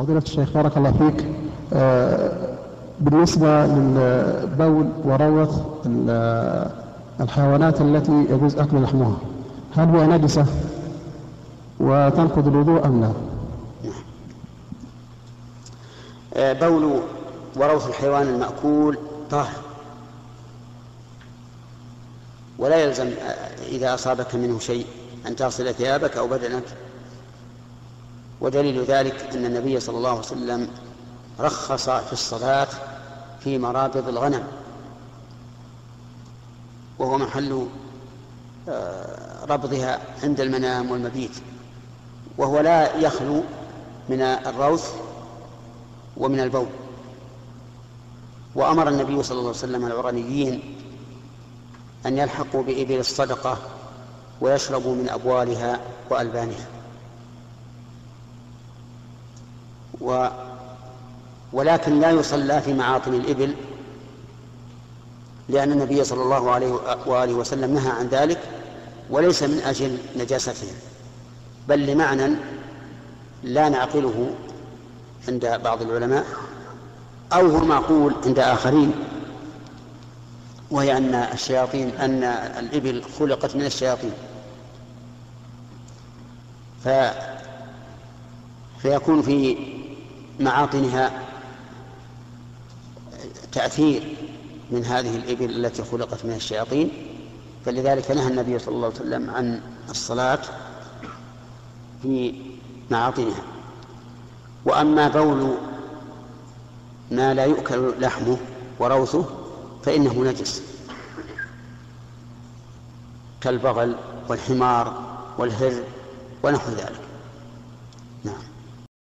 فضيلة الشيخ بارك الله فيك. آه، بالنسبة للبول وروث ال- الحيوانات التي يجوز أكل لحمها هل هي نجسة وتنقض الوضوء أم لا؟ آه، بول وروث الحيوان المأكول طاهر. ولا يلزم آه، إذا أصابك منه شيء أن تغسل ثيابك أو بدنك. ودليل ذلك أن النبي صلى الله عليه وسلم رخص في الصلاة في مرابض الغنم وهو محل آه، ربضها عند المنام والمبيت وهو لا يخلو من الروث ومن البول. وأمر النبي صلى الله عليه وسلم العرنيين أن يلحقوا بإبل الصدقة ويشربوا من أبوالها وألبانها. و ولكن لا يصلى في معاطن الإبل لأن النبي صلى الله عليه وآله وسلم نهى عن ذلك وليس من أجل نجاستهم بل لمعنى لا نعقله عند بعض العلماء أو هو معقول عند آخرين وهي أن الشياطين أن الإبل خلقت من الشياطين. ف فيكون في معاطنها تأثير من هذه الإبل التي خلقت من الشياطين فلذلك نهى النبي صلى الله عليه وسلم عن الصلاة في معاطنها. وأما بول ما لا يؤكل لحمه وروثه فإنه نجس كالبغل والحمار والهر ونحو ذلك.